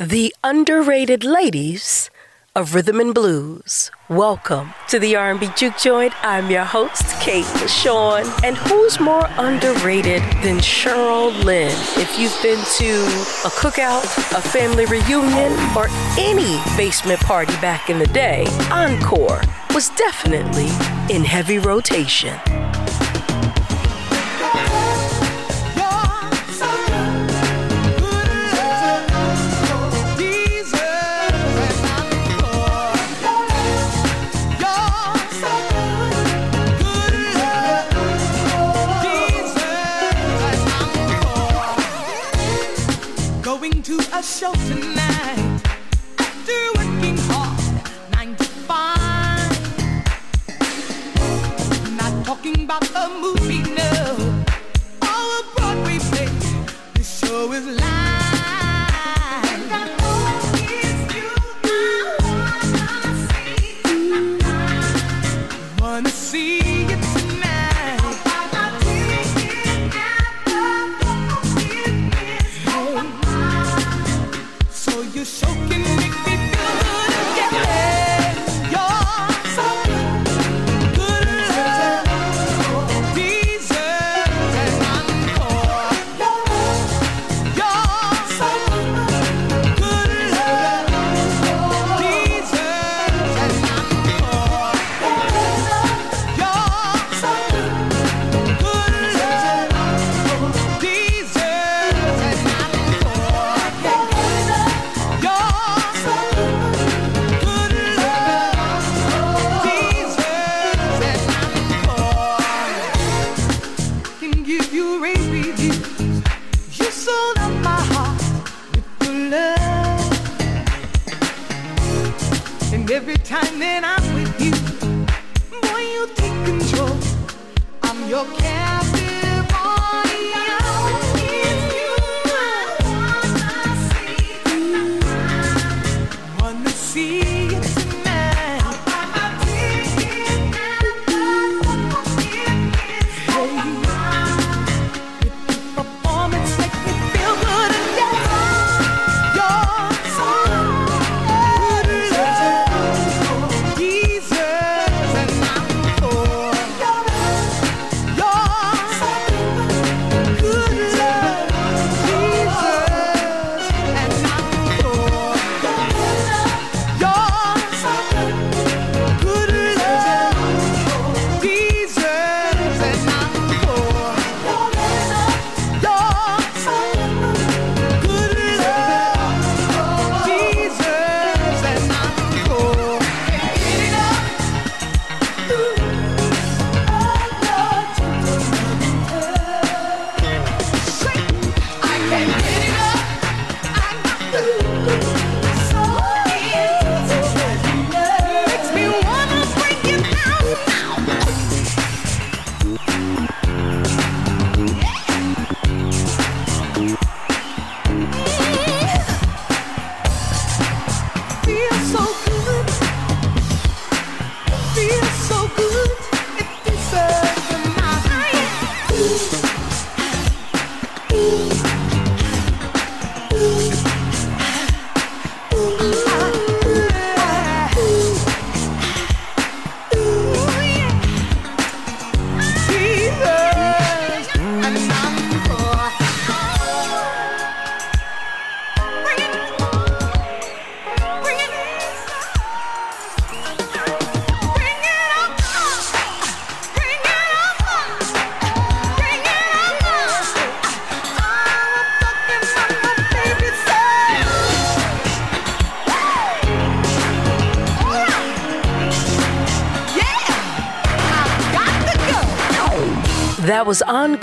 The underrated ladies of rhythm and blues. Welcome to the R&B Juke Joint. I'm your host, K'La Shawn. And who's more underrated than Cheryl Lynn? If you've been to a cookout, a family reunion, or any basement party back in the day, Encore was definitely in heavy rotation. about a movie.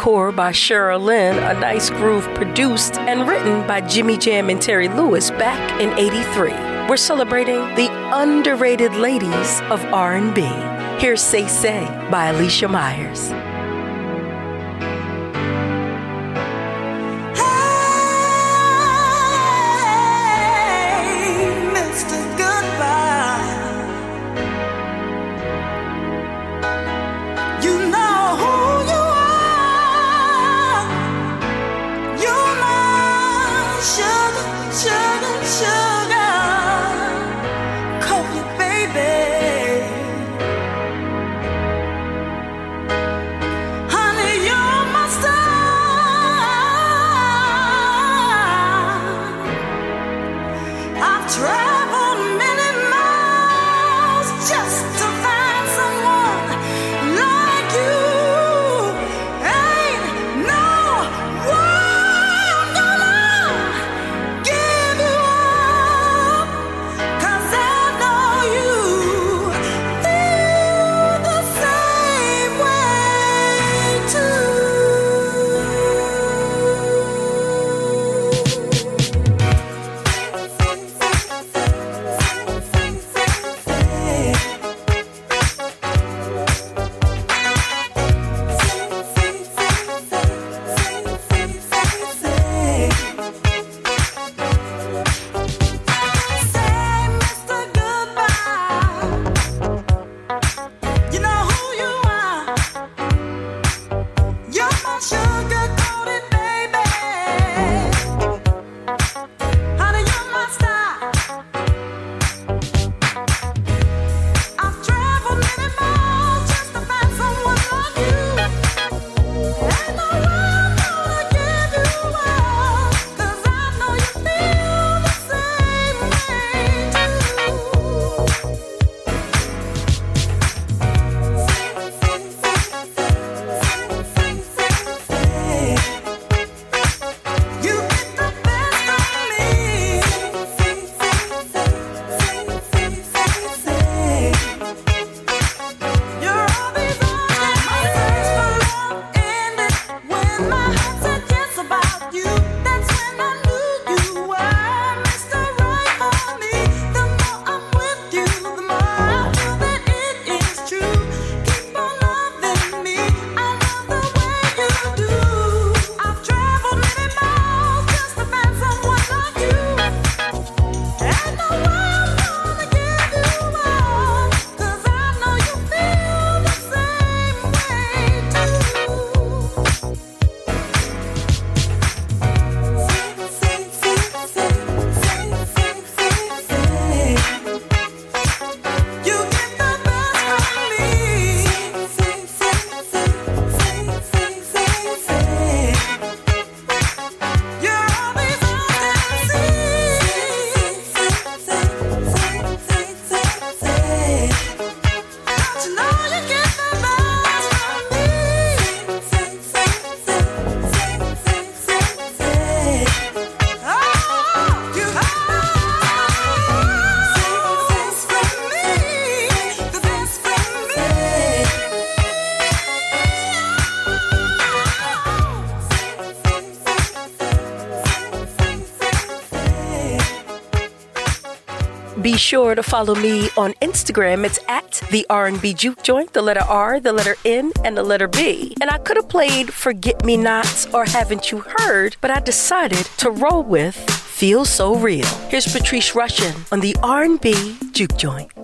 Encore by Cheryl Lynn, a nice groove produced and written by Jimmy Jam and Terry Lewis back in 83. We're celebrating the underrated ladies of R&B. Here's Say Say by Alicia Myers. Sure to follow me on Instagram. It's at the R&B Juke Joint, the letter R, the letter N, and the letter B. And I could have played Forget Me Nots or Haven't You Heard, but I decided to roll with Feel So Real. Here's Patrice Rushen on the R&B Juke Joint.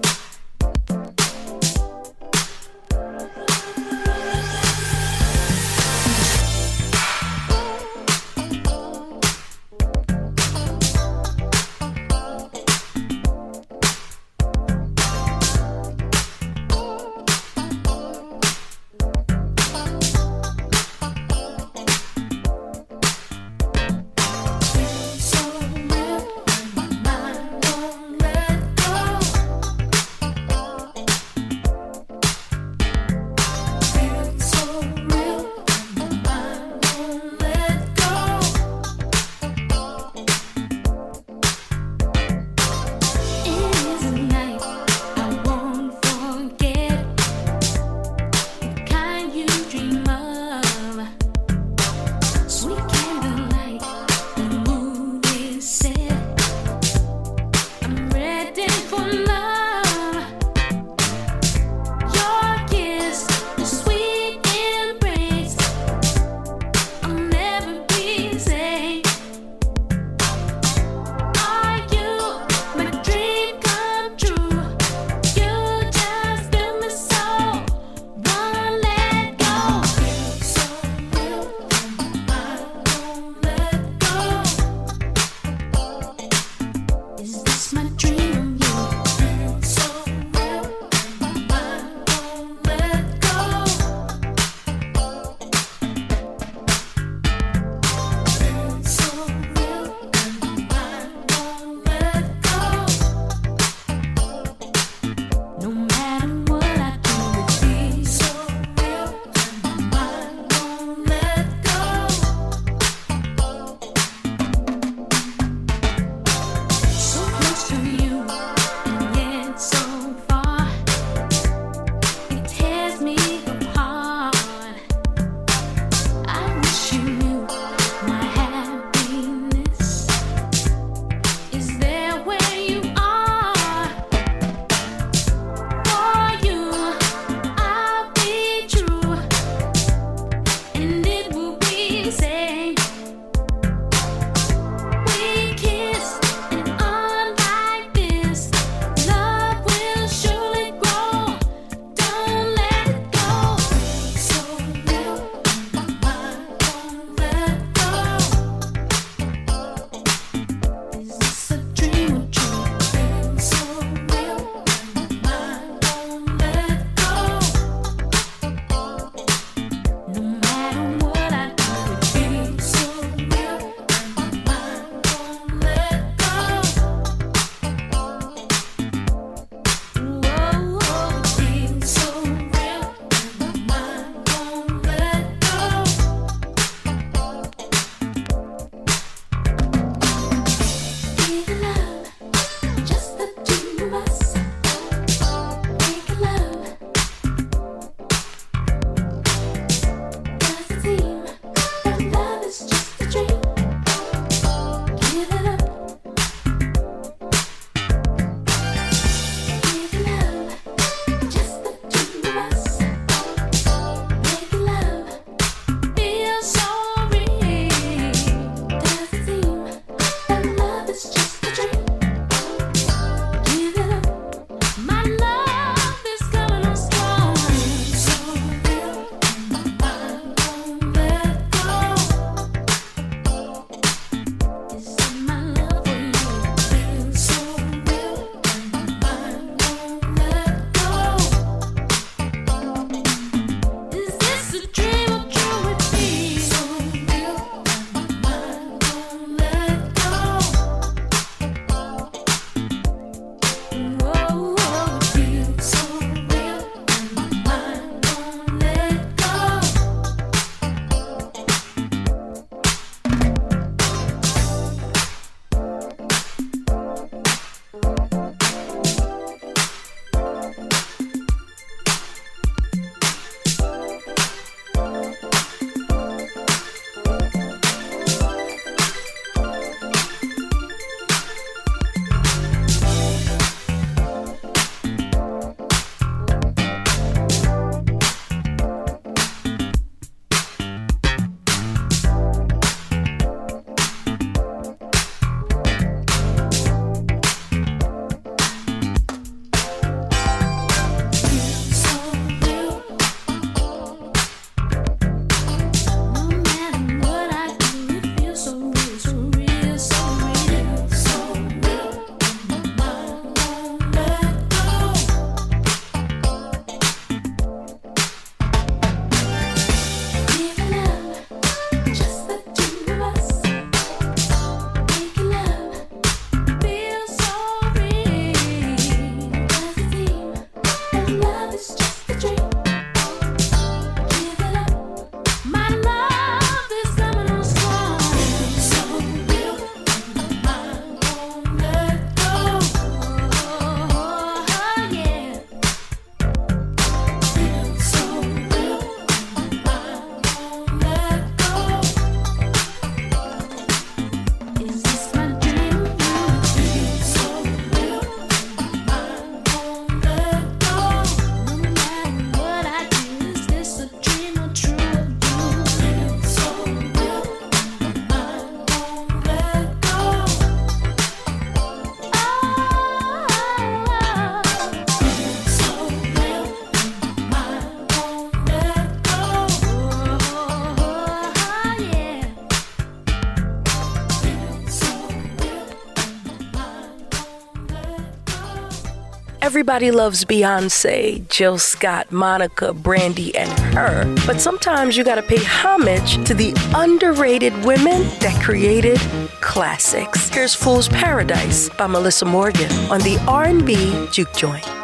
Everybody loves Beyonce, Jill Scott, Monica, Brandy, and her. But sometimes you gotta pay homage to the underrated women that created classics. Here's Fool's Paradise by Melissa Morgan on the R&B Juke Joint.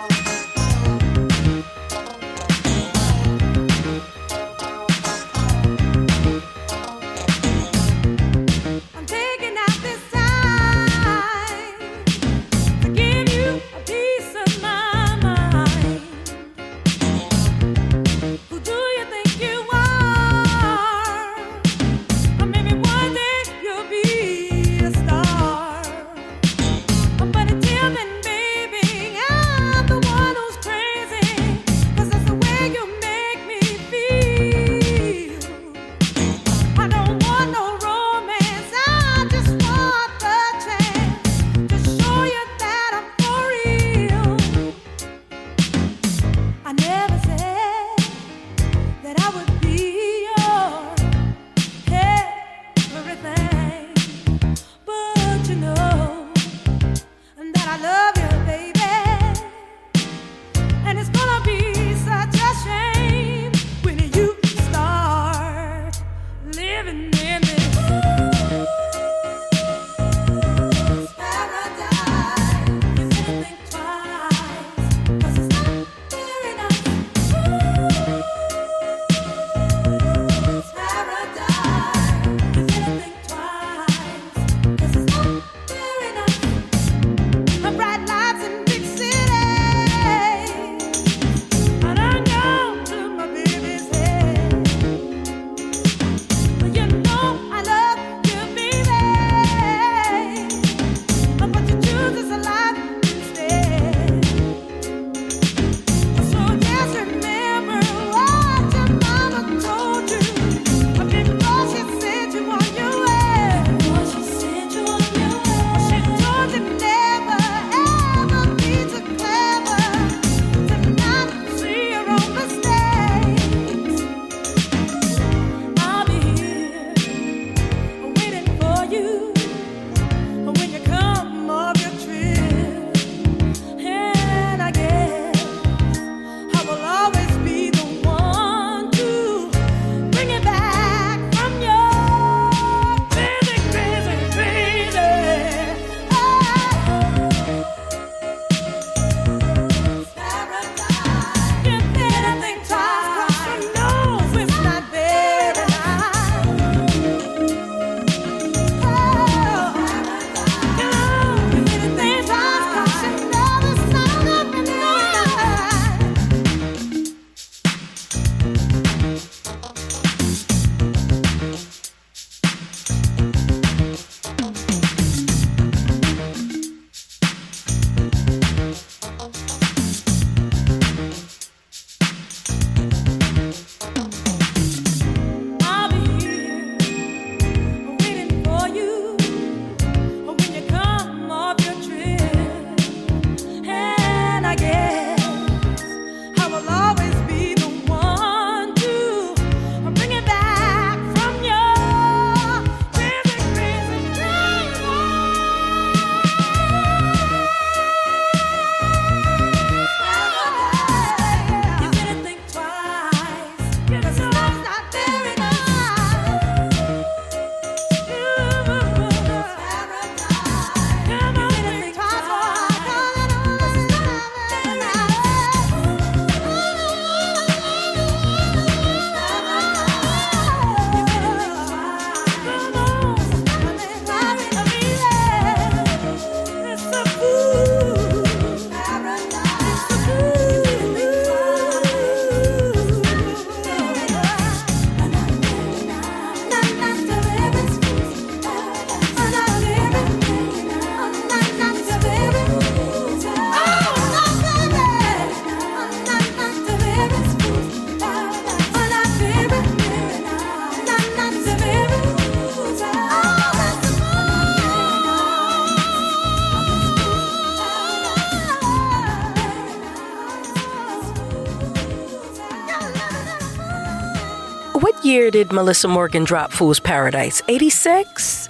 Year did Melissa Morgan drop Fool's Paradise? 86?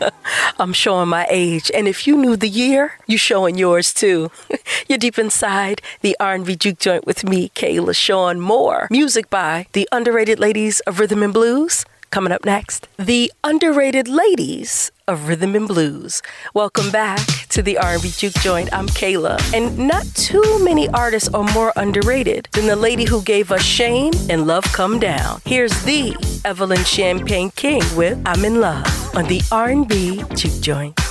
I'm showing my age, and if you knew the year, you're showing yours too. You're deep inside the R&B juke joint with me, K'La Shawn Moore. Music by the underrated ladies of rhythm and blues. Coming up next, the underrated ladies of rhythm and blues. Welcome back to the R&B Juke Joint. I'm K'La, and not too many artists are more underrated than the lady who gave us Shame and Love Come Down. Here's the Evelyn Champagne King with I'm in Love on the R&B Juke Joint.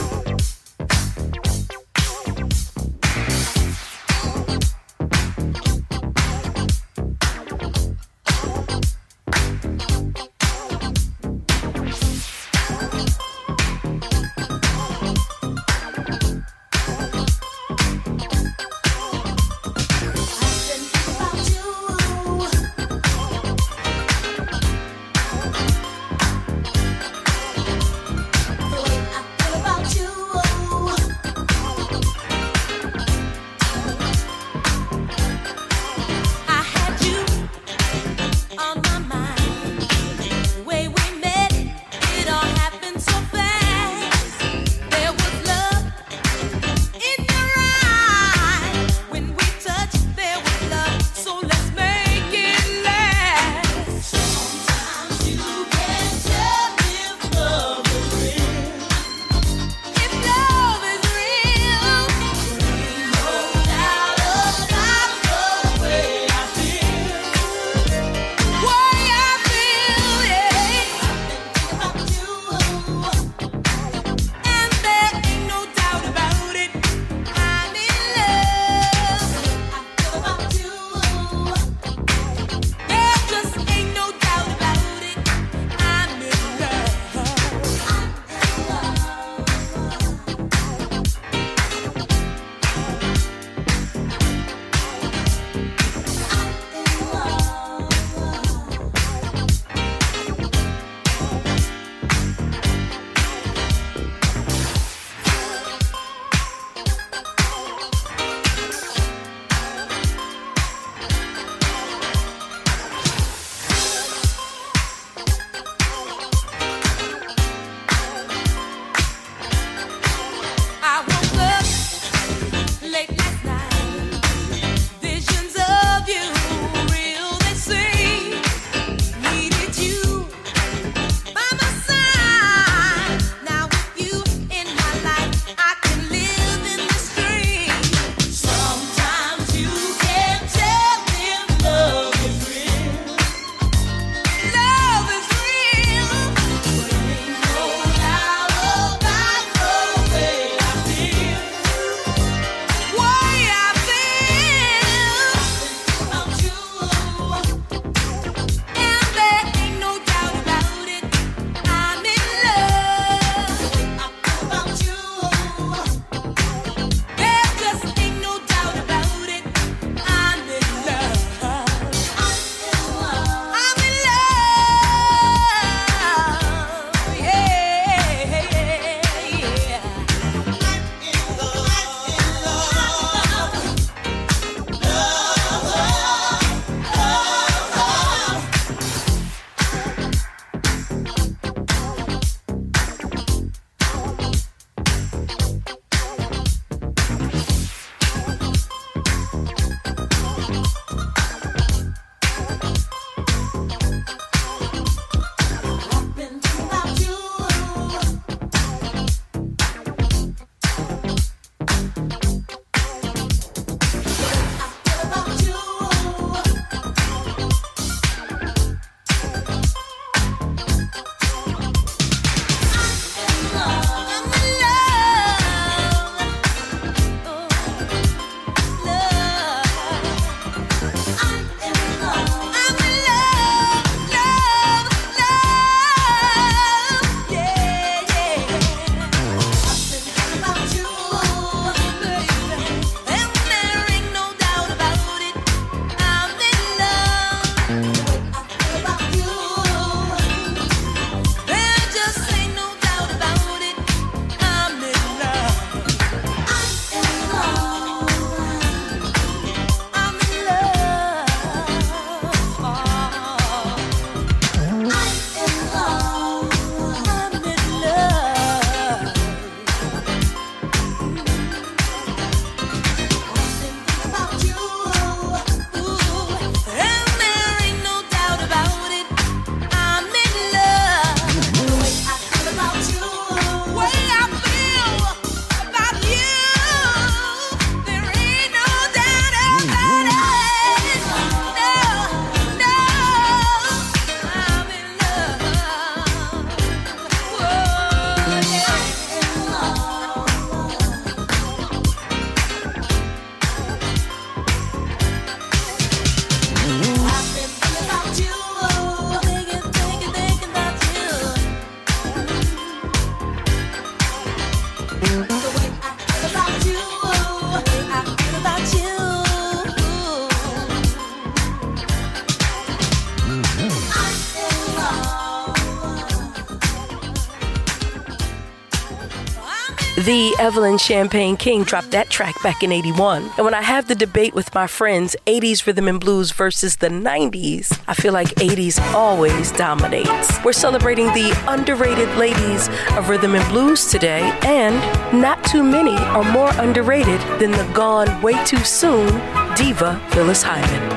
The Evelyn Champagne King dropped that track back in 81. And when I have the debate with my friends, 80s rhythm and blues versus the 90s, I feel like 80s always dominates. We're celebrating the underrated ladies of rhythm and blues today, and not too many are more underrated than the gone way too soon diva Phyllis Hyman.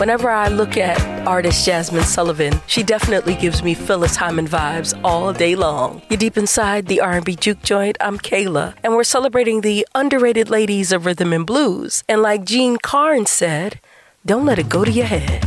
Whenever I look at artist Jazmine Sullivan, she definitely gives me Phyllis Hyman vibes all day long. You're deep inside the R&B juke joint. I'm K'La, and we're celebrating the underrated ladies of rhythm and blues. And like Jean Carnes said, don't let it go to your head.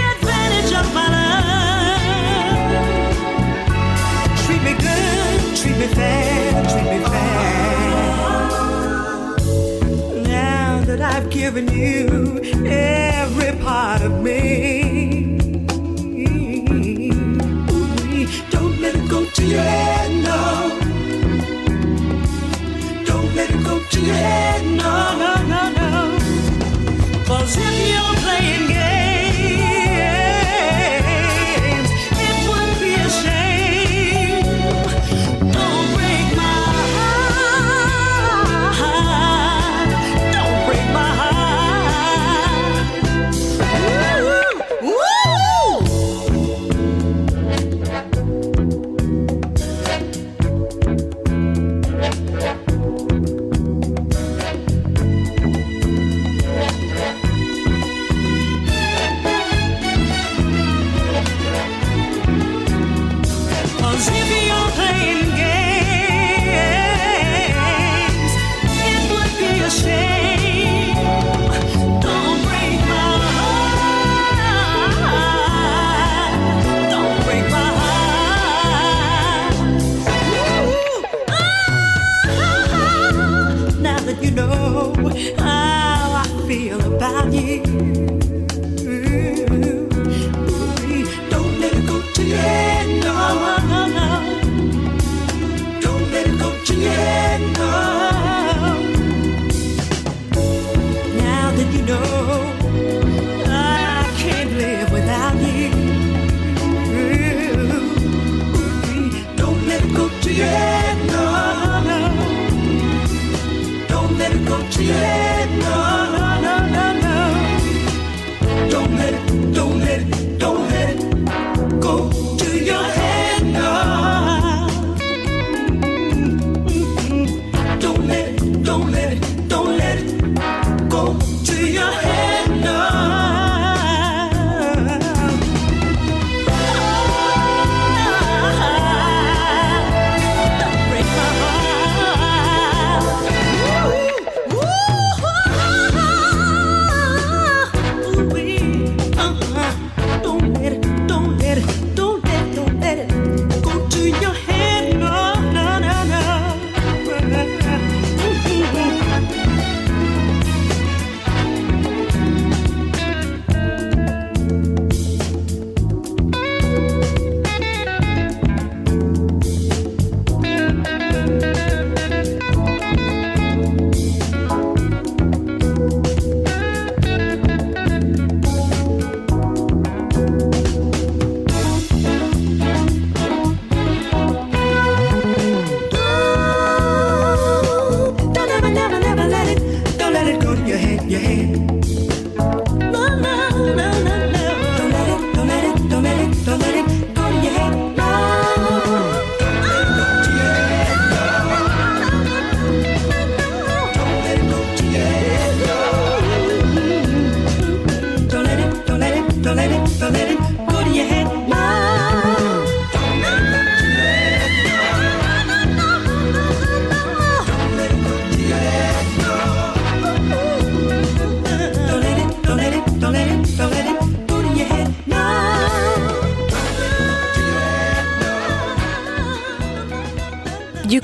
given you every part of me. Don't let it go to your head, no. Don't let it go to your head, no, no, no, no. Cause if you're playing heaven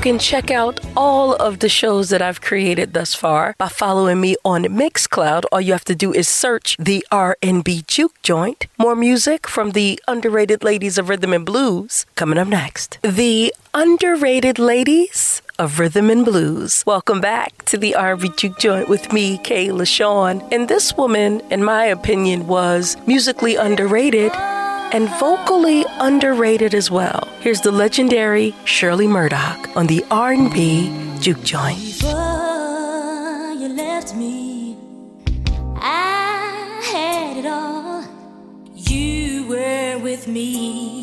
can check out all of the shows that I've created thus far by following me on Mixcloud. All you have to do is search the R&B Juke Joint. More music from the underrated ladies of rhythm and blues coming up next. The underrated ladies of rhythm and blues. Welcome back to the R&B Juke Joint with me, K'La Shawn. And this woman, in my opinion, was musically underrated and vocally underrated as well. Here's the legendary Shirley Murdock on the R&B Juke Joint. Before you left me, I had it all. You were with me.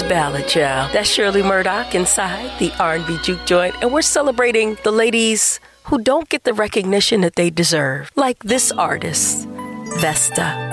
80s ballad, child. That's Shirley Murdock inside the R&B Juke Joint, and we're celebrating the ladies who don't get the recognition that they deserve, like this artist, Vesta.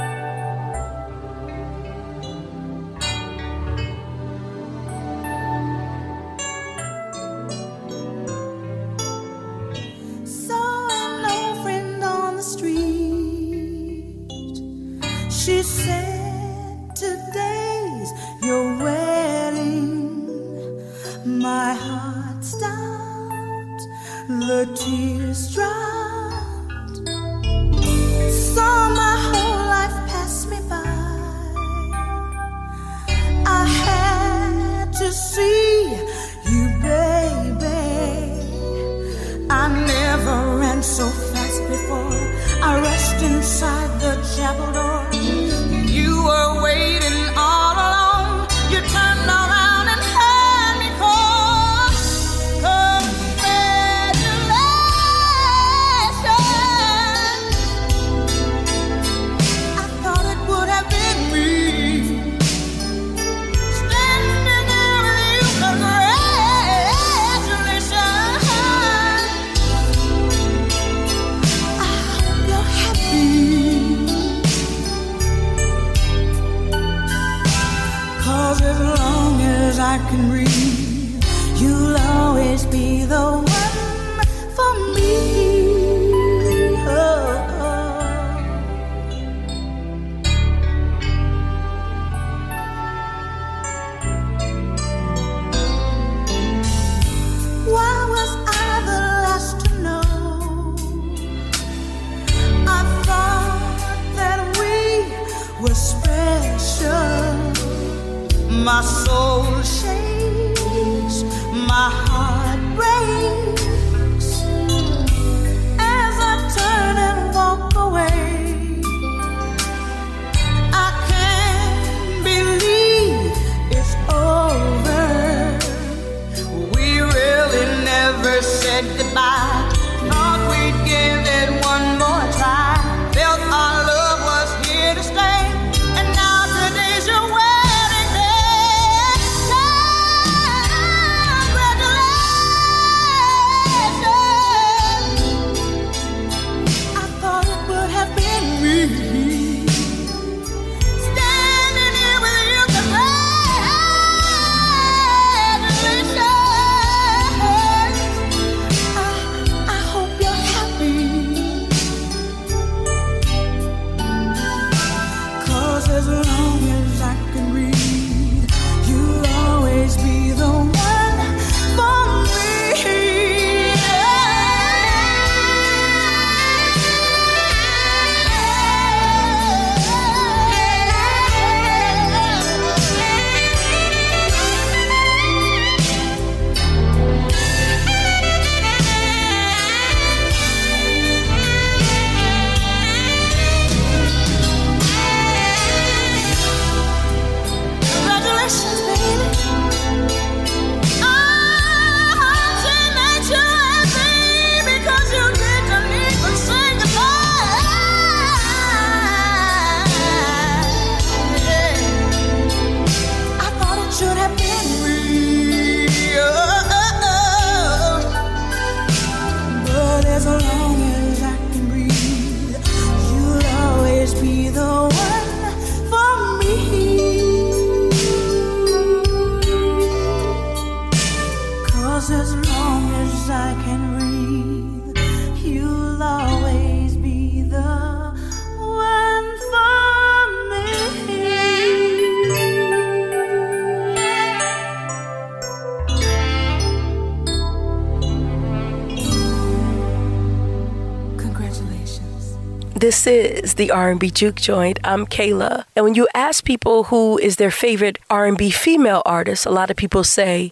This is the R&B Juke Joint. I'm K'La. And when you ask people who is their favorite R&B female artist, a lot of people say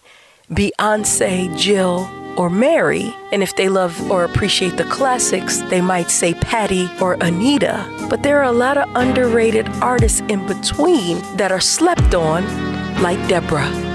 Beyonce, Jill, or Mary. And if they love or appreciate the classics, they might say Patti or Anita. But there are a lot of underrated artists in between that are slept on, like Deborah.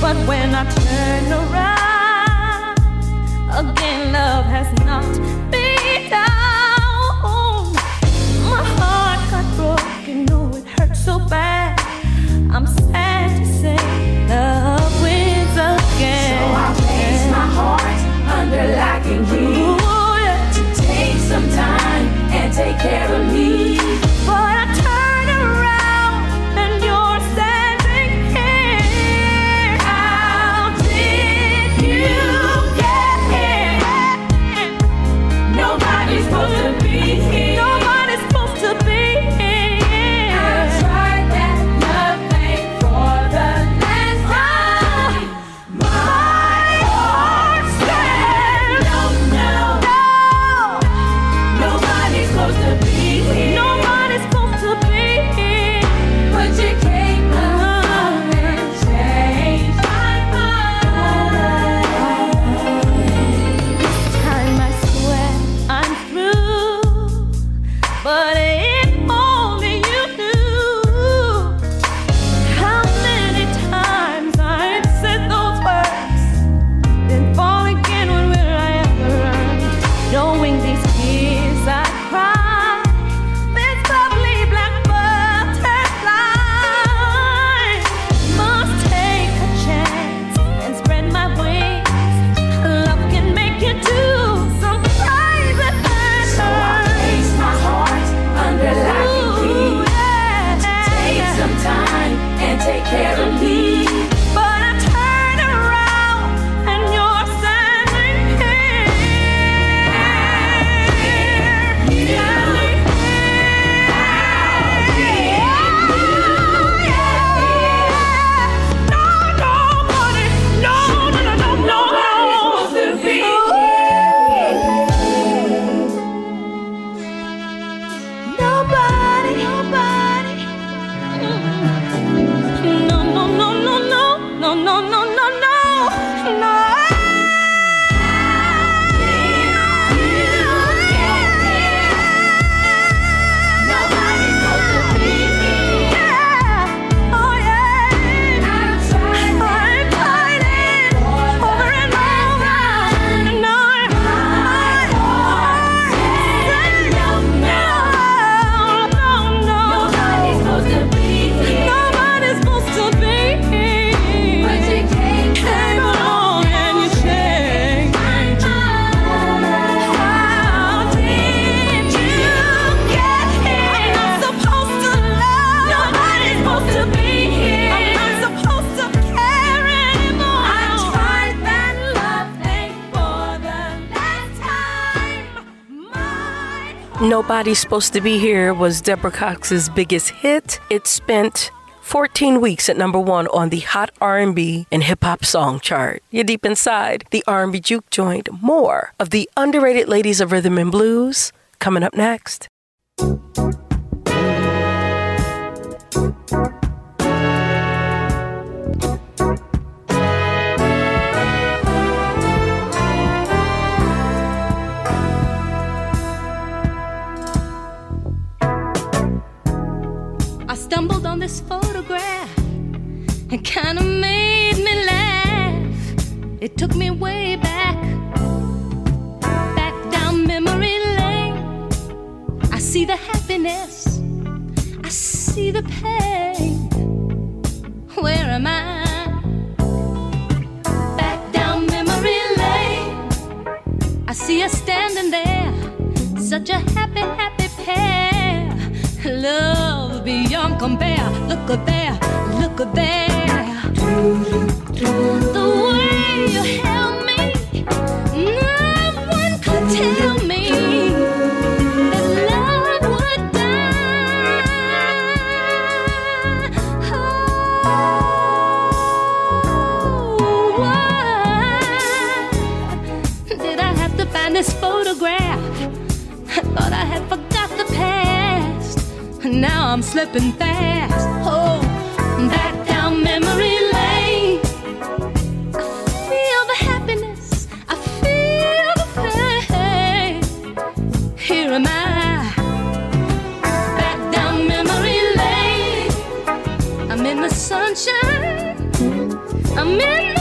But when I turn around, again, love has not been down. My heart got broken, no, it hurt so bad. I'm sad to say, love wins again. So I place my heart under lock and key Ooh, yeah. to take some time and take care of me. Nobody's Supposed to Be Here was Deborah Cox's biggest hit. It spent 14 weeks at number one on the Hot R&B and Hip Hop Song Chart. You're deep inside the R&B Juke Joint. More of the underrated ladies of rhythm and blues coming up next. This photograph. It kind of made me laugh. It took me way back, back down memory lane. I see the happiness, I see the pain. Where am I? Back down memory lane. I see us standing there, such a happy, happy pair. Love beyond compare. Look at there, look at there. The way you held me, no one could tell me that love now I'm slipping fast. Oh, back down memory lane. I feel the happiness, I feel the pain. Here am I, back down memory lane. I'm in the sunshine, I'm in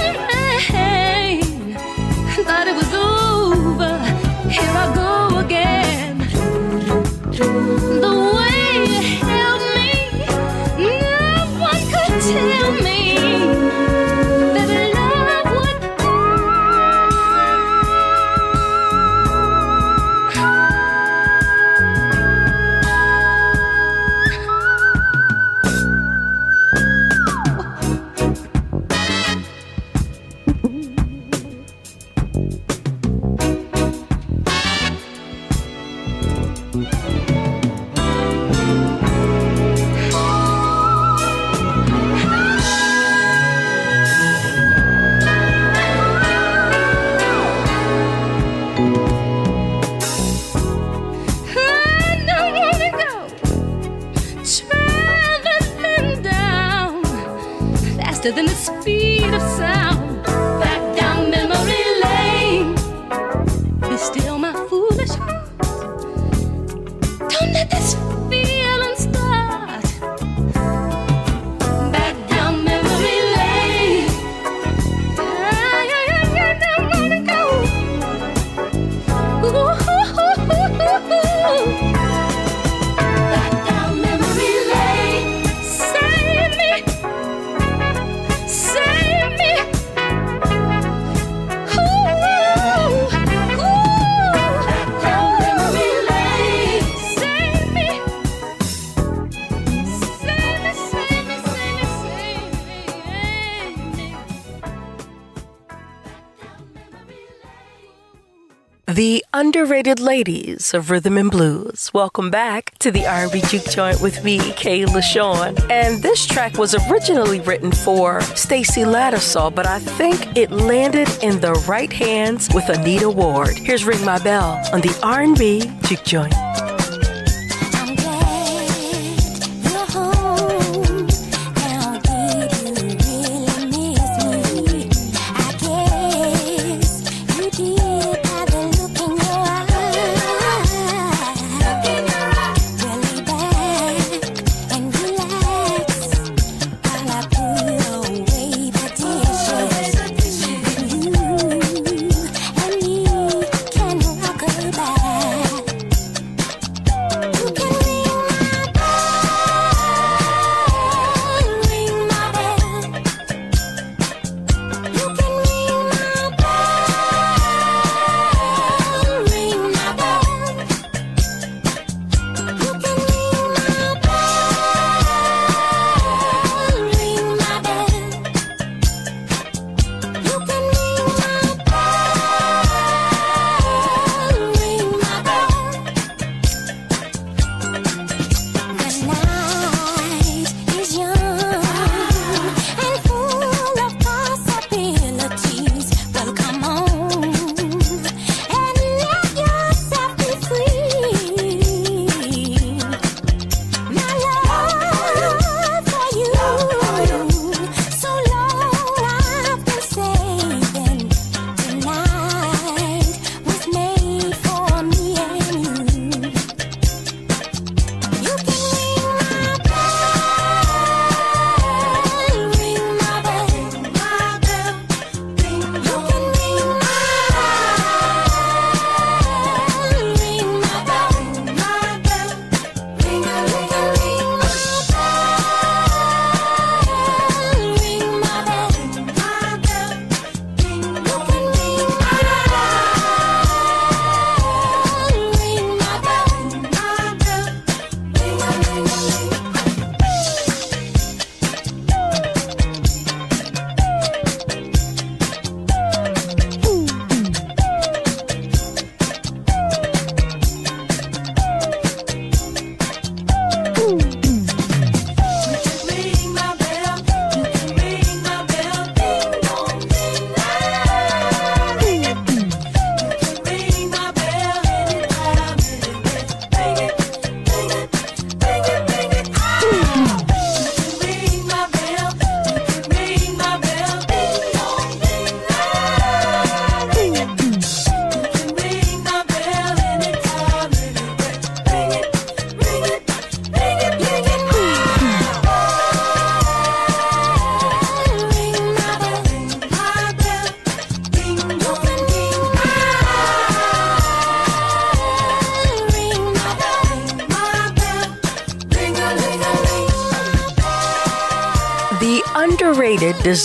underrated ladies of rhythm and blues. Welcome back to the R&B Juke Joint with me, K'La Shawn. And this track was originally written for Stacy Lattisaw, but I think it landed in the right hands with Anita Ward. Here's Ring My Bell on the R&B Juke Joint.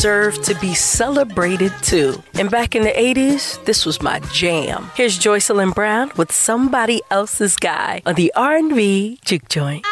deserve to be celebrated too. And back in the 80s, this was my jam. Here's Jocelyn Brown with Somebody Else's Guy on the R&B Juke Joint.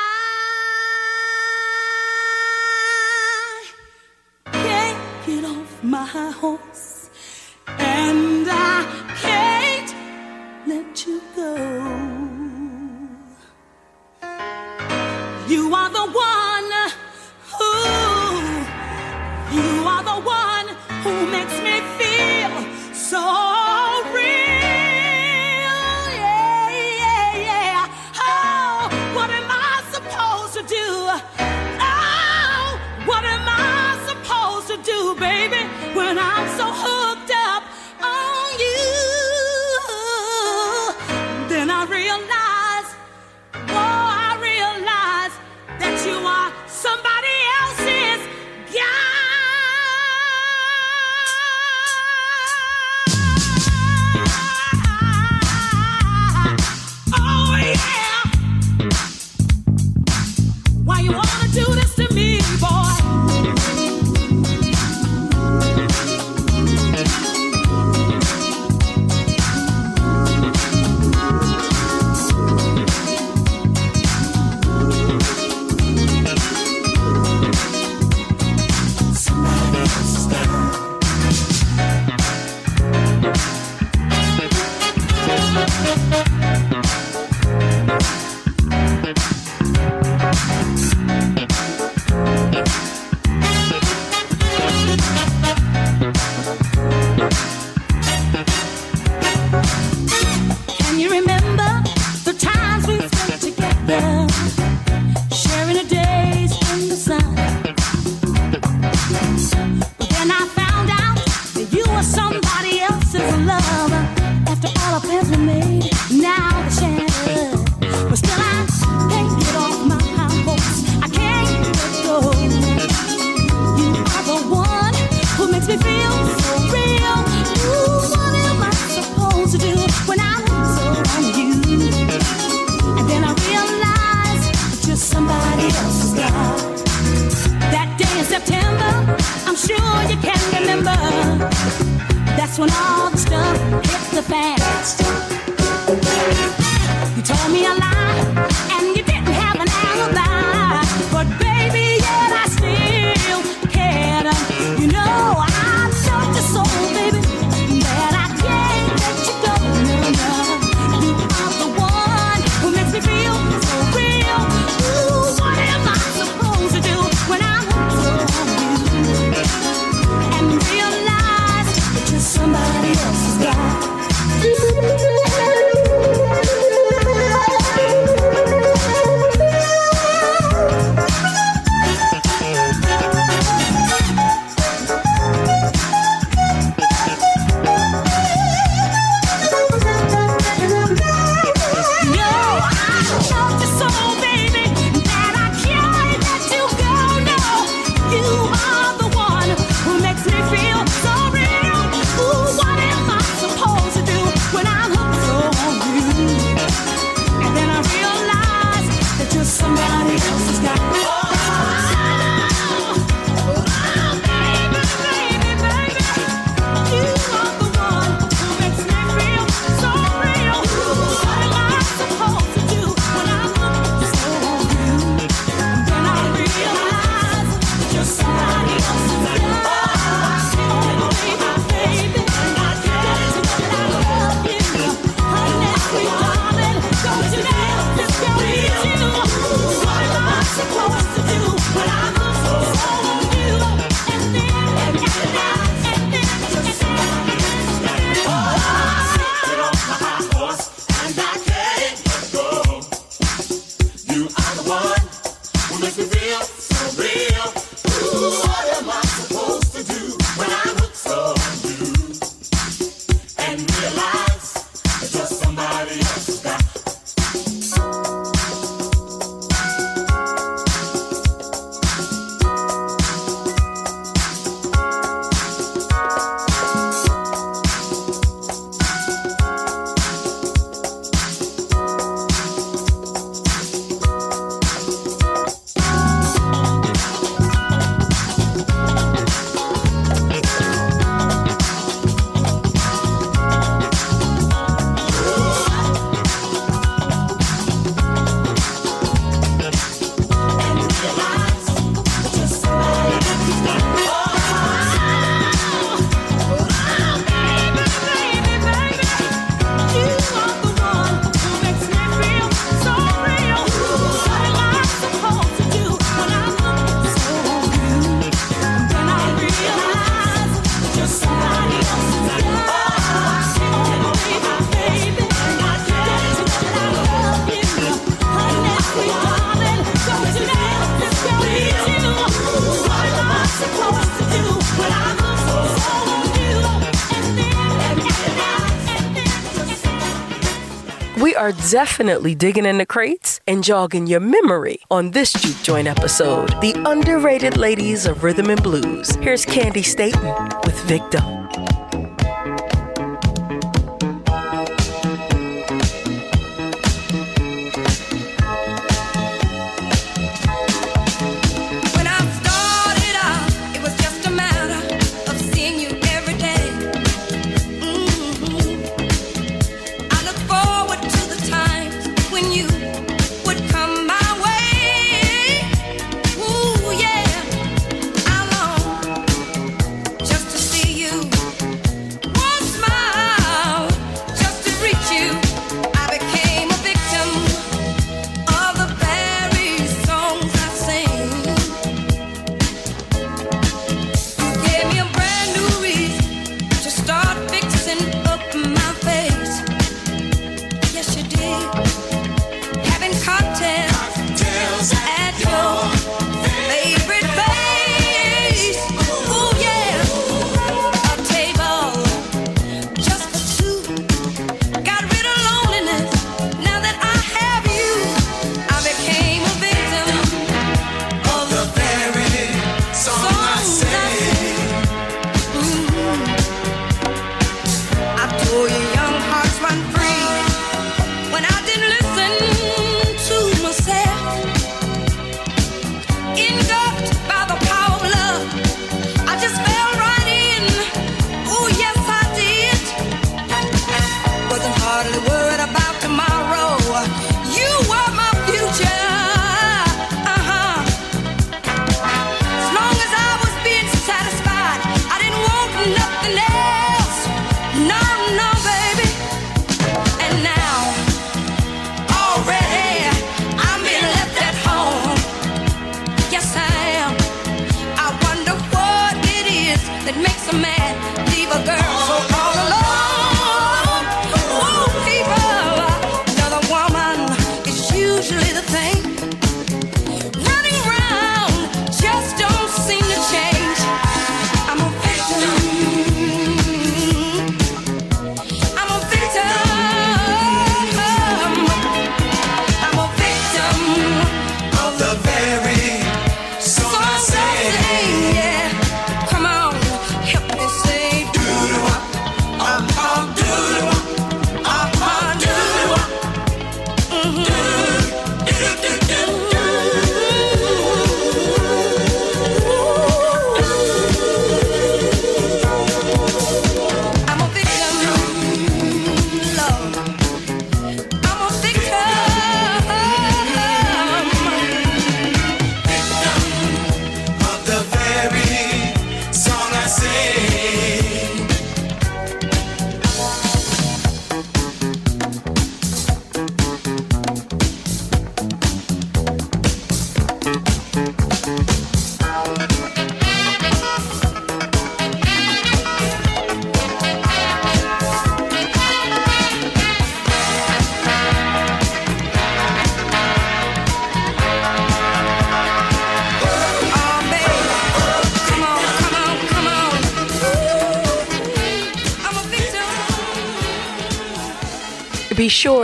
definitely digging in the crates and jogging your memory on this Juke Joint episode The Underrated Ladies of Rhythm and Blues. Here's Candi Staton with Victim.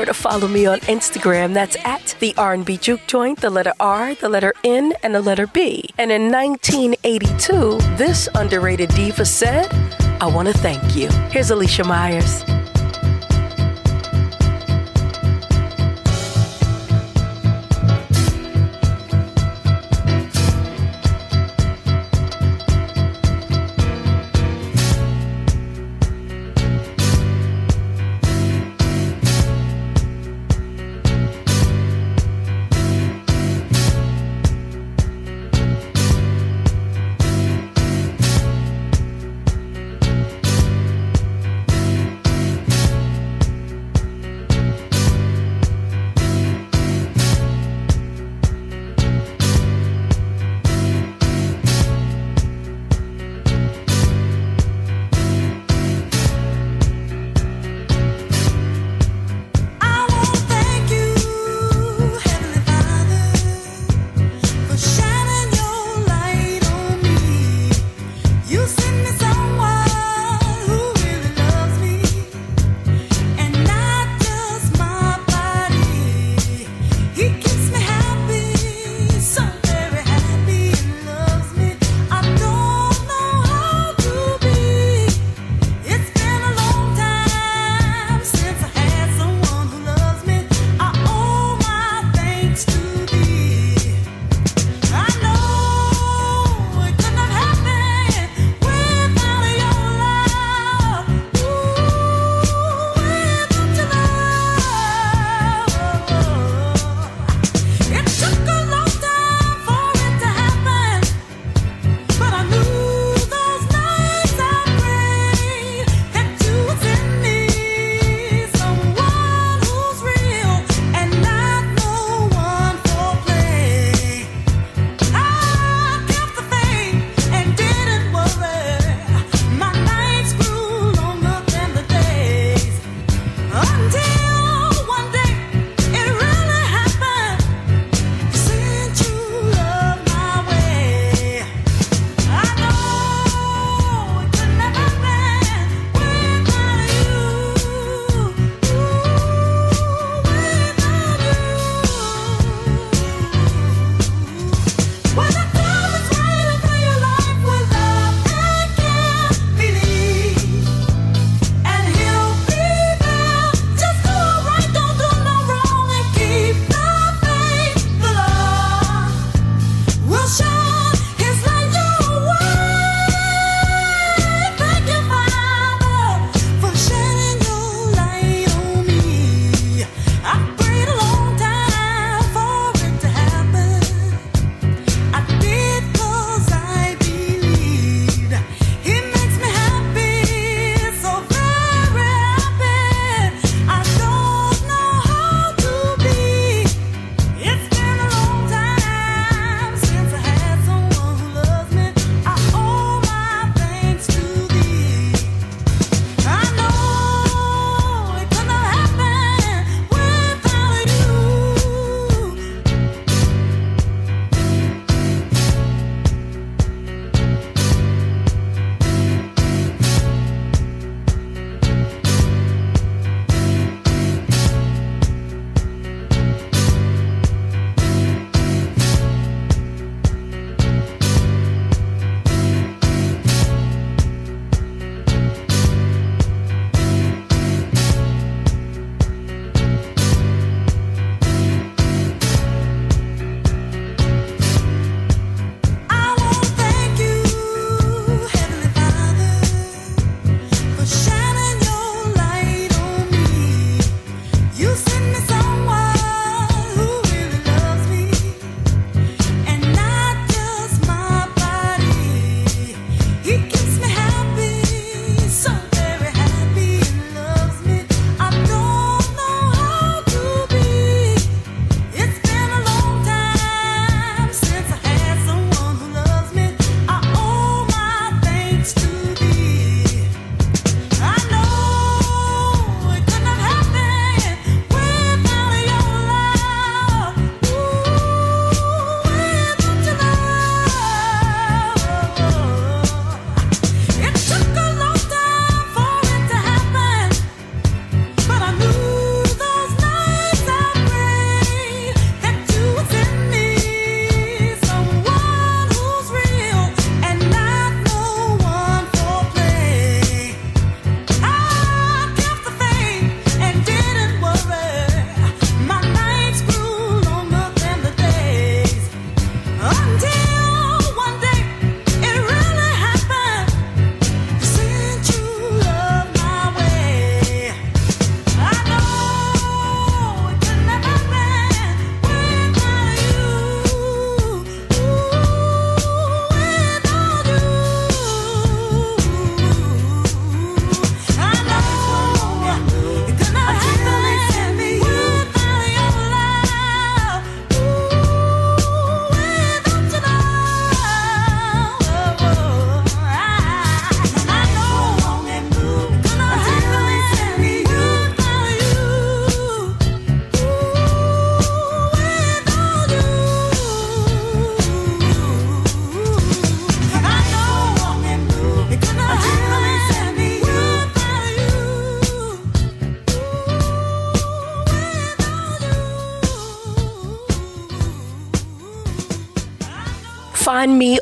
to follow me on Instagram. That's at the R&B Juke Joint, the letter R, the letter N, and the letter B. And in 1982, this underrated diva said, I want to thank you. Here's Alicia Myers.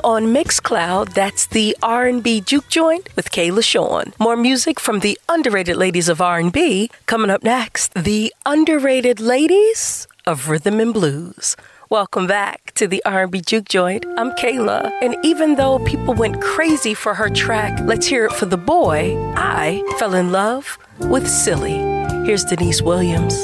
On Mixcloud. That's the R&B Juke Joint with K'La Shawn. More music from the underrated ladies of R&B coming up next. The underrated ladies of rhythm and blues. Welcome back to the R&B Juke Joint. I'm Kayla, and even though people went crazy for her track, let's hear it for the boy. I fell in love with Silly. Here's Deniece Williams.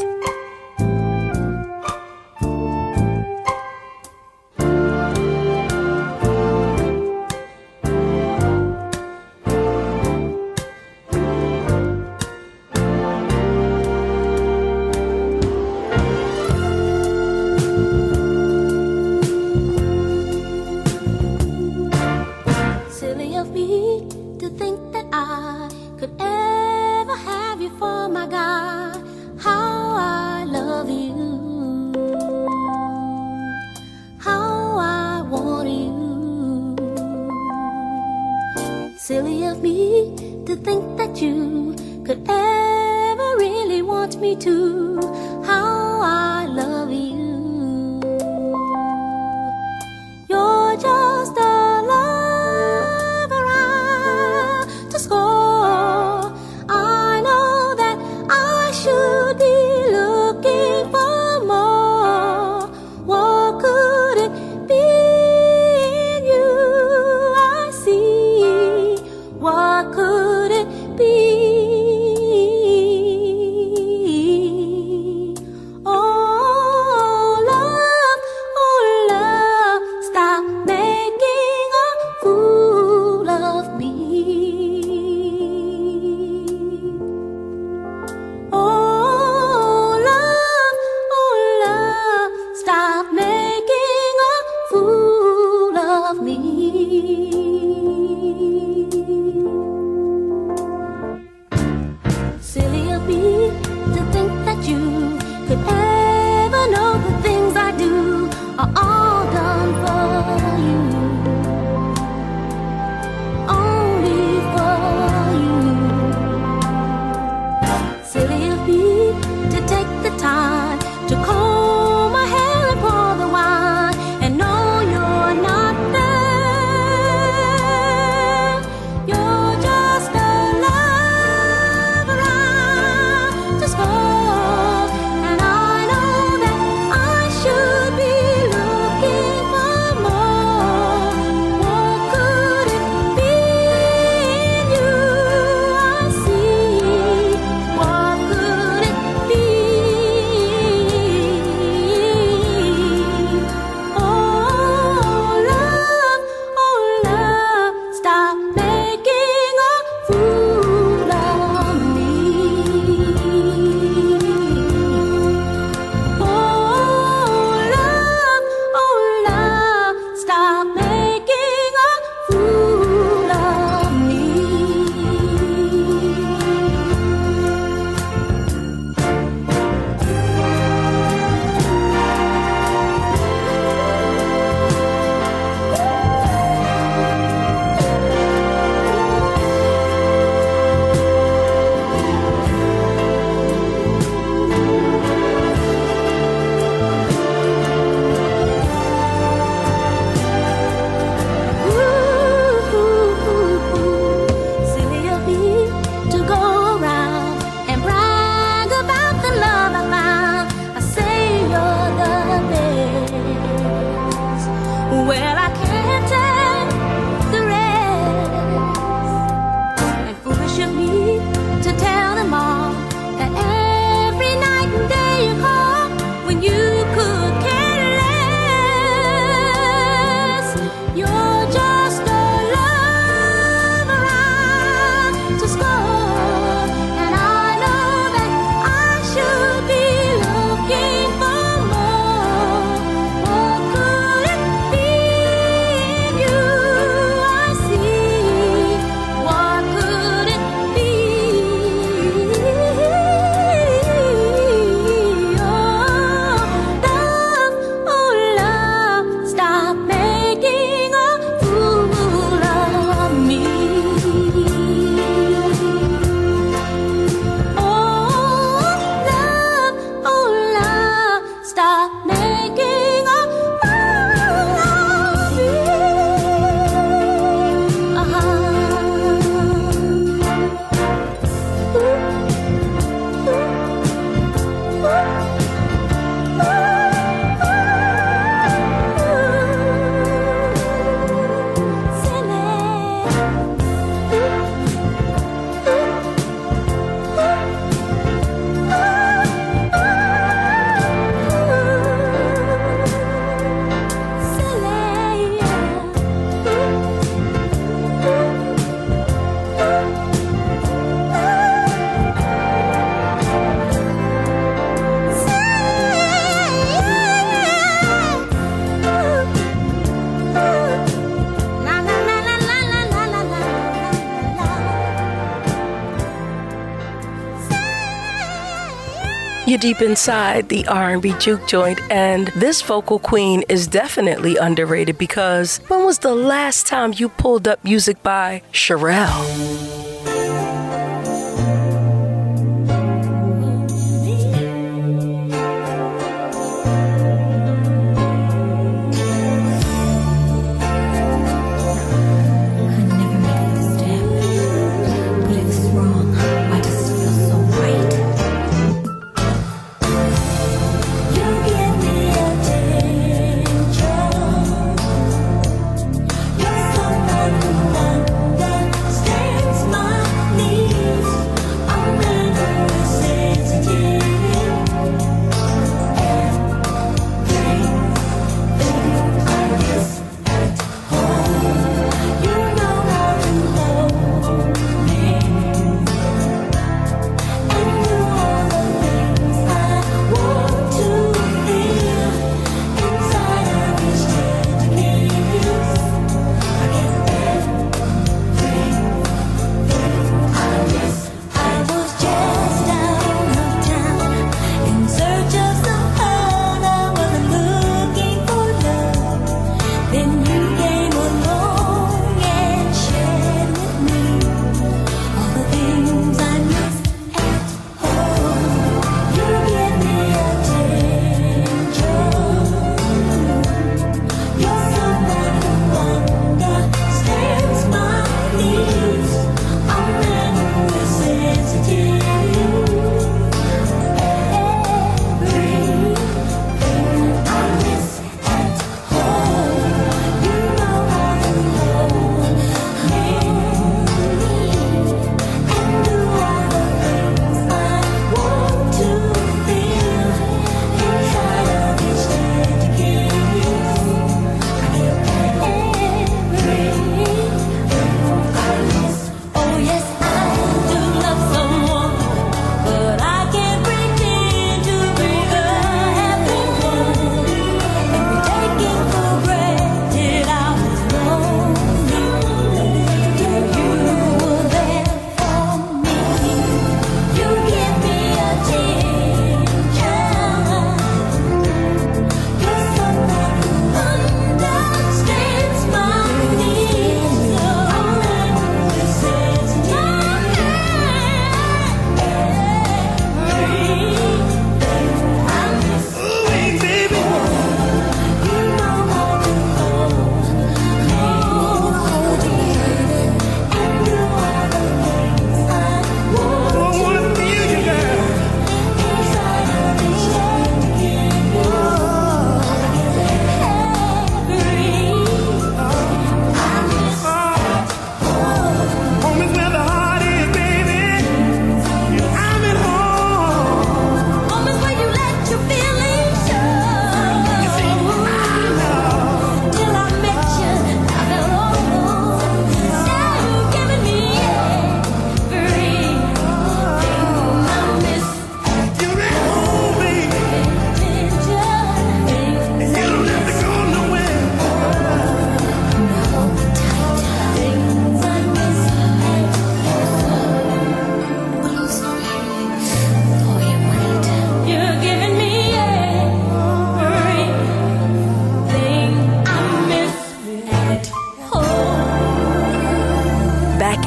You're deep inside the R&B juke joint, and this vocal queen is definitely underrated because when was the last time you pulled up music by Cherrelle?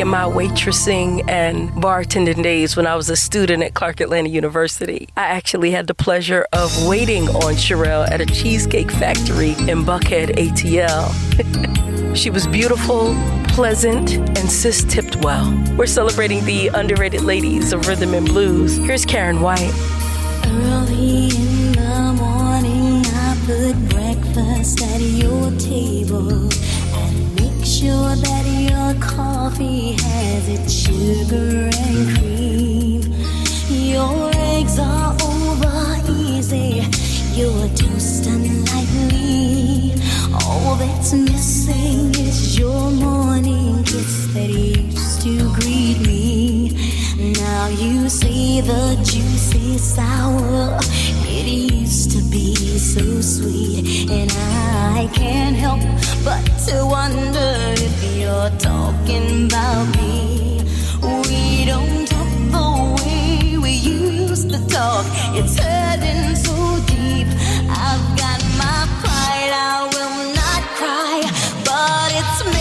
In my waitressing and bartending days when I was a student at Clark Atlanta University, I actually had the pleasure of waiting on Cherrelle at a cheesecake factory in Buckhead, ATL. she was beautiful, pleasant, and sis tipped well. We're celebrating the underrated ladies of rhythm and blues. Here's Karyn White. Early in the morning, I put breakfast at your table and make sure that your coffee has its sugar and cream. Your eggs are over easy, your toast unlikely. All that's missing is your morning kiss that used to greet me. Now you see the juicy sour. It used to be so sweet, and I can't help but to wonder if you're talking about me. We don't talk the way we used to talk, it's hurting so deep. I've got my pride, I will not cry, but it's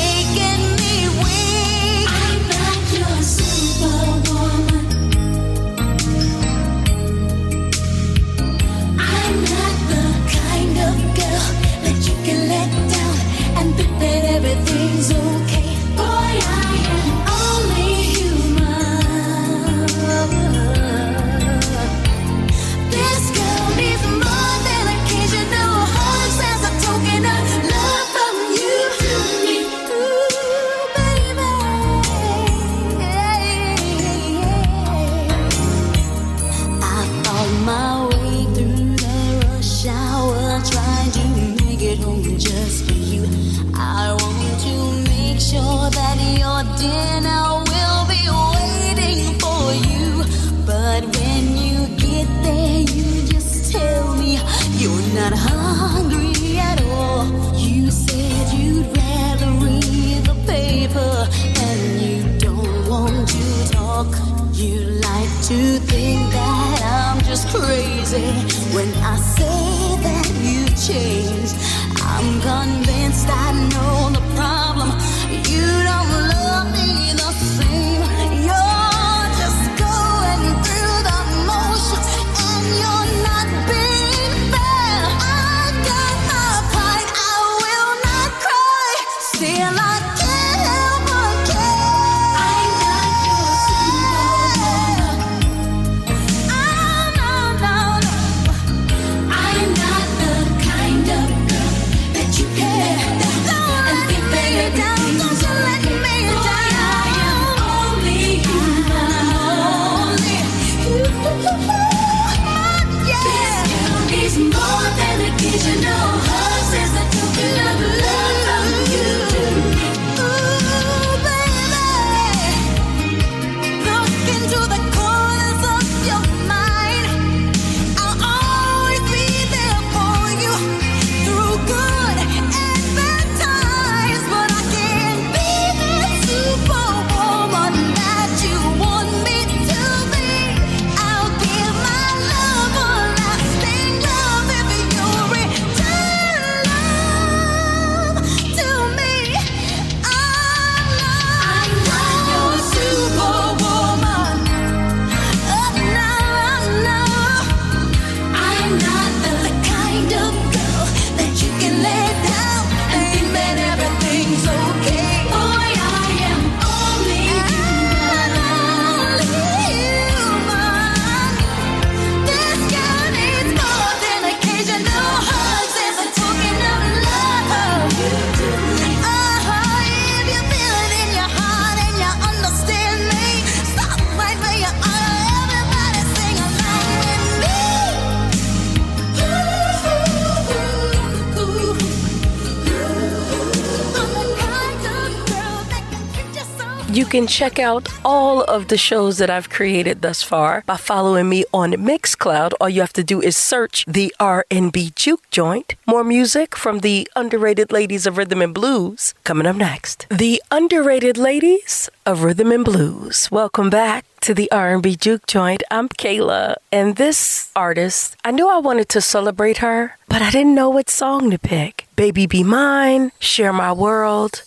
can check out all of the shows that I've created thus far by following me on Mixcloud. All you have to do is search the R&B Juke Joint. More music from the underrated ladies of rhythm and blues coming up next. The underrated ladies of rhythm and blues. Welcome back to the R&B Juke Joint. I'm K'La, and this artist, I knew I wanted to celebrate her, but I didn't know what song to pick. Baby Be Mine, Share My World.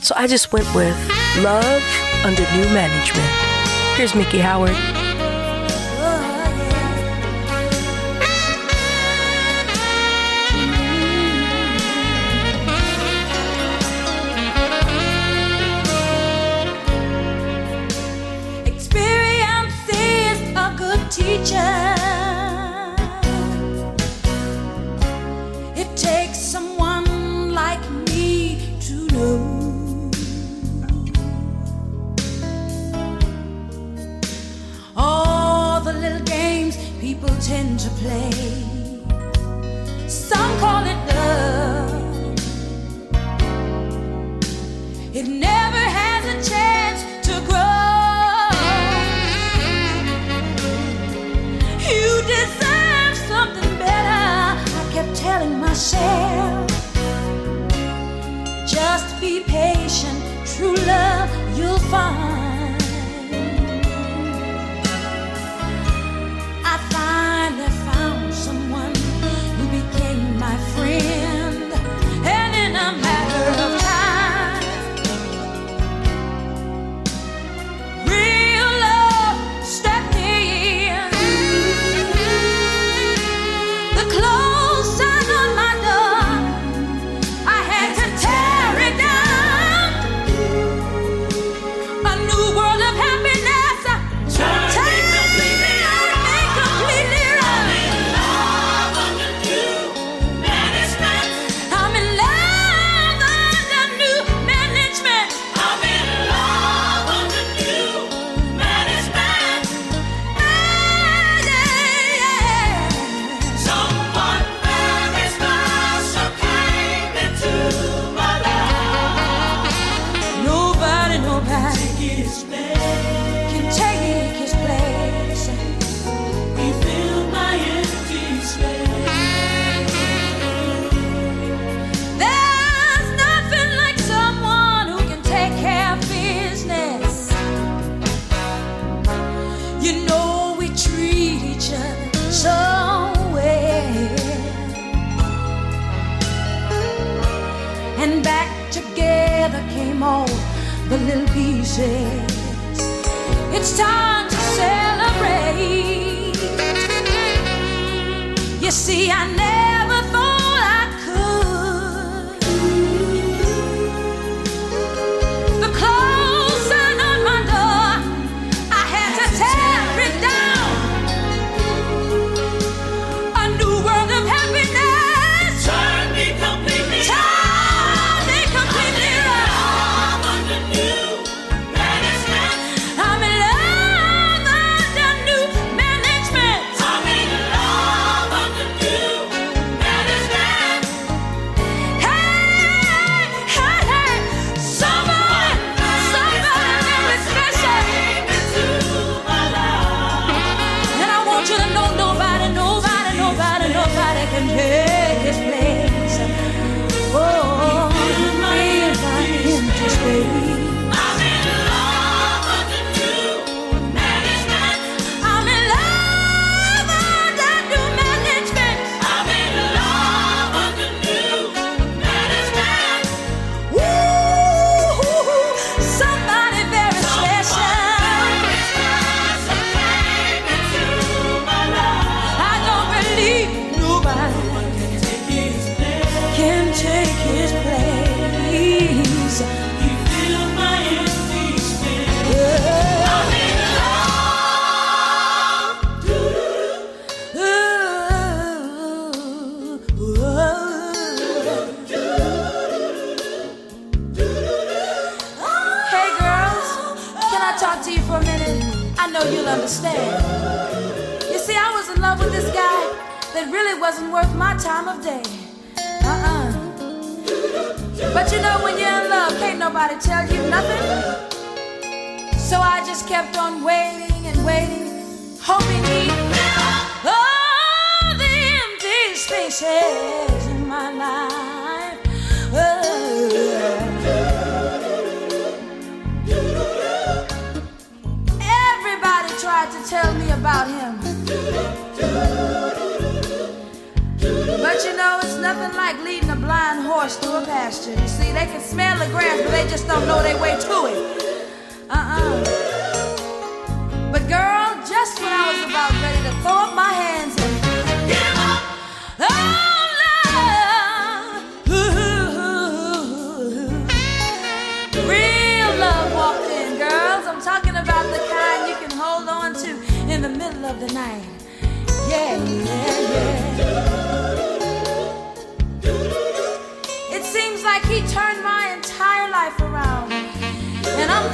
So I just went with Love under new management. Here's Miki Howard. Experience is a good teacher. tender play. Some call it love. It never has a chance to grow. You deserve something better. I kept telling myself, just be patient, true love, you'll find.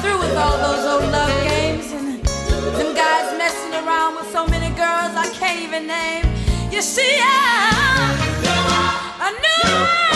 through with all those old love games and them guys messing around with so many girls I can't even name. You see, I, I knew. I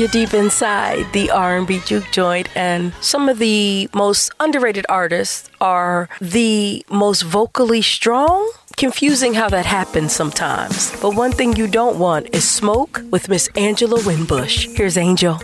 Get deep inside the R&B juke joint and some of the most underrated artists are the most vocally strong confusing how that happens sometimes. But one thing you don't want is smoke with Miss Angela Winbush. Here's Angel.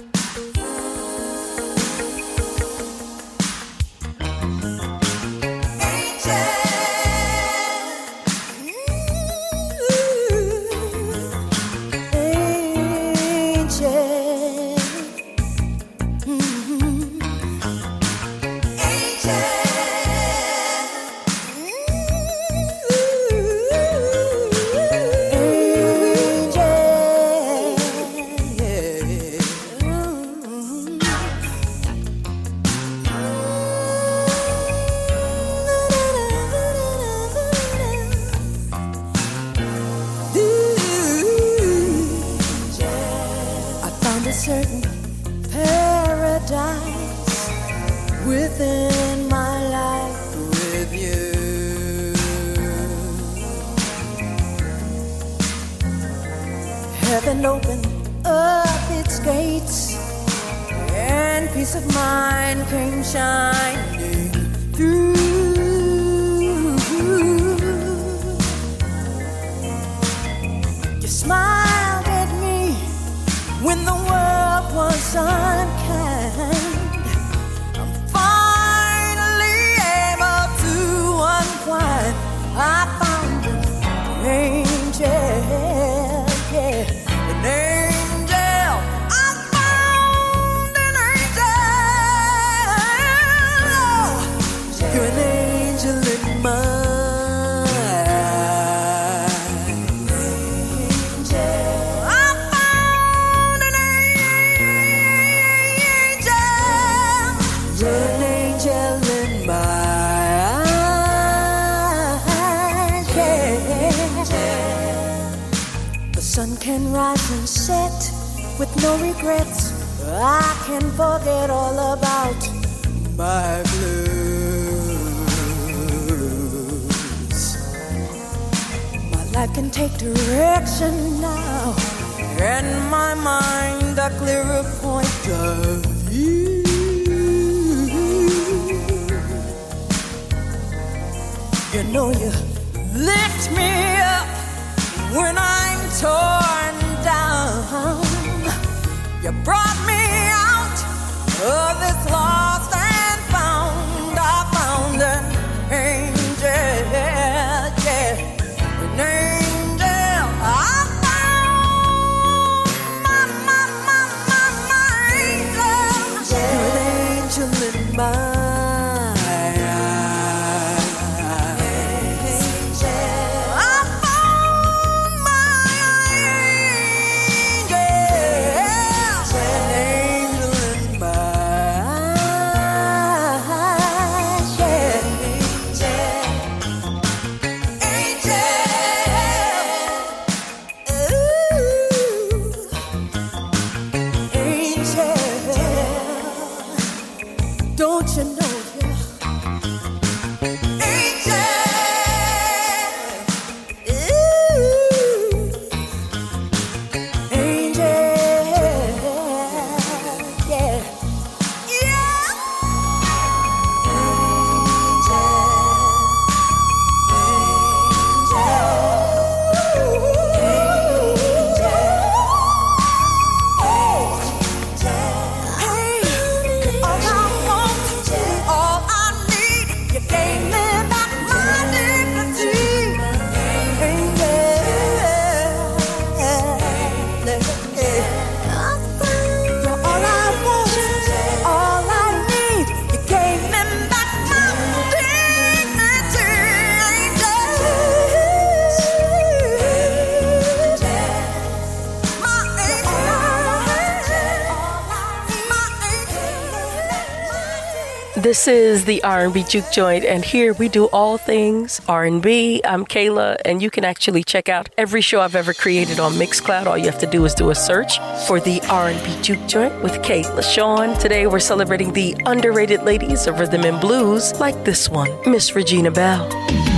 With no regrets. I can forget all about my blues. My life can take direction now, and my mind a clearer point of view. You know you lift me up when I'm torn. You brought me out of this lost This is the R&B Juke Joint, and here we do all things R&B. I'm K'La, and you can actually check out every show I've ever created on Mixcloud. All you have to do is do a search for the R&B Juke Joint with K'La Shawn. Today we're celebrating the underrated ladies of rhythm and blues, like this one, Miss Regina Belle.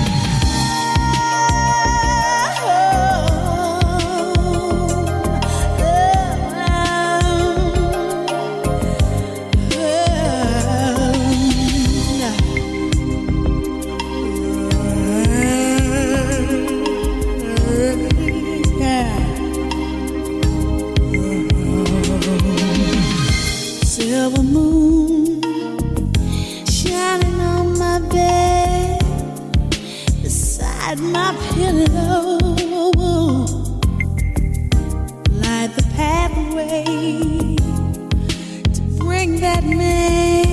That man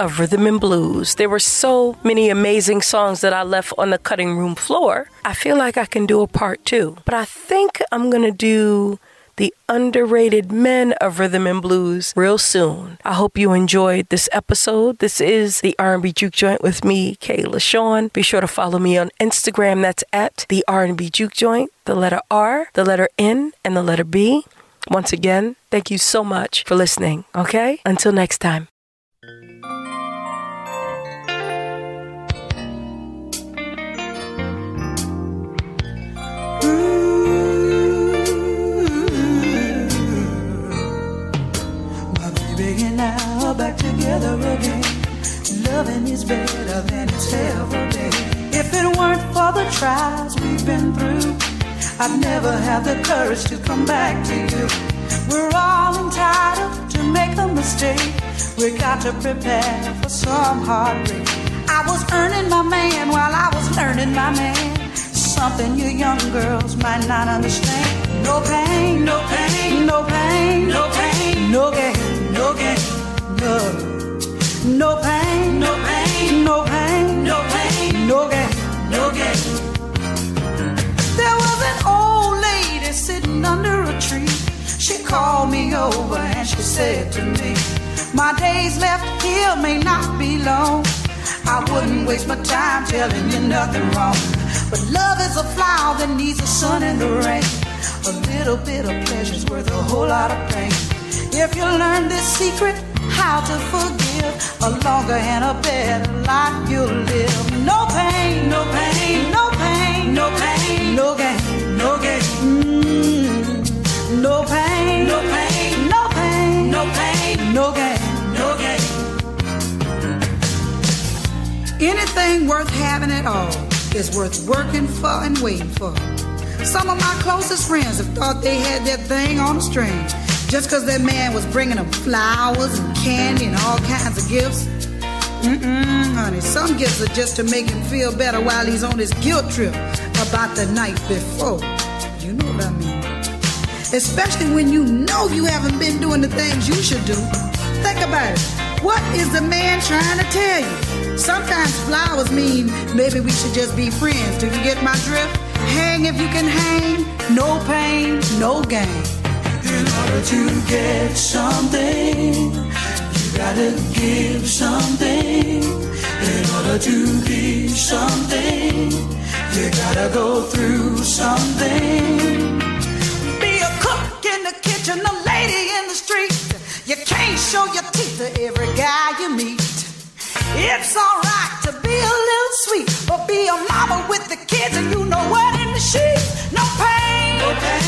of rhythm and blues. There were so many amazing songs that I left on the cutting room floor. I feel like I can do a part two, but I think I'm gonna do the underrated men of rhythm and blues real soon. I hope you enjoyed this episode. This is the R&B Juke Joint with me, K'La Shawn. Be sure to follow me on Instagram. That's at the R&B Juke Joint. The letter R, the letter N, and the letter B. Once again, thank you so much for listening, okay? Until next time. Are back together again. Loving is better than it's ever been. If it weren't for the trials we've been through, I'd never have the courage to come back to you. We're all entitled to make a mistake. We got to prepare for some heartbreak. I was earning my man while I was learning my man. Something you young girls might not understand. No pain, no pain, no pain, no pain, no gain, no, no pain, no pain, no pain, no pain, no gain, no gain. There was an old lady sitting under a tree. She called me over and she said to me, My days left here may not be long. I wouldn't waste my time telling you nothing wrong. But love is a flower that needs the sun and the rain. A little bit of pleasure's worth a whole lot of pain. If you learn this secret, how to forgive, a longer and a better life you'll live. No pain, no pain, no pain, no pain, no gain, no gain. Mm, no pain, no pain, no pain, no pain, no gain, Anything worth having at all is worth working for and waiting for. Some of my closest friends have thought they had that thing on a string just because that man was bringing them flowers and candy and all kinds of gifts. Mm-mm, honey, some gifts are just to make him feel better while he's on his guilt trip about the night before. You know what I mean? Especially when you know you haven't been doing the things you should do. Think about it. What is the man trying to tell you? Sometimes flowers mean maybe we should just be friends. Do you get my drift? Hang if you can hang. No pain, no gain. In order to get something, you gotta give something. In order to be something, you gotta go through something. Be a cook in the kitchen, a lady in the street. You can't show your teeth to every guy you meet. It's alright to be a little sweet, but be a mama with the kids and you know what in the sheets. No pain, No pain.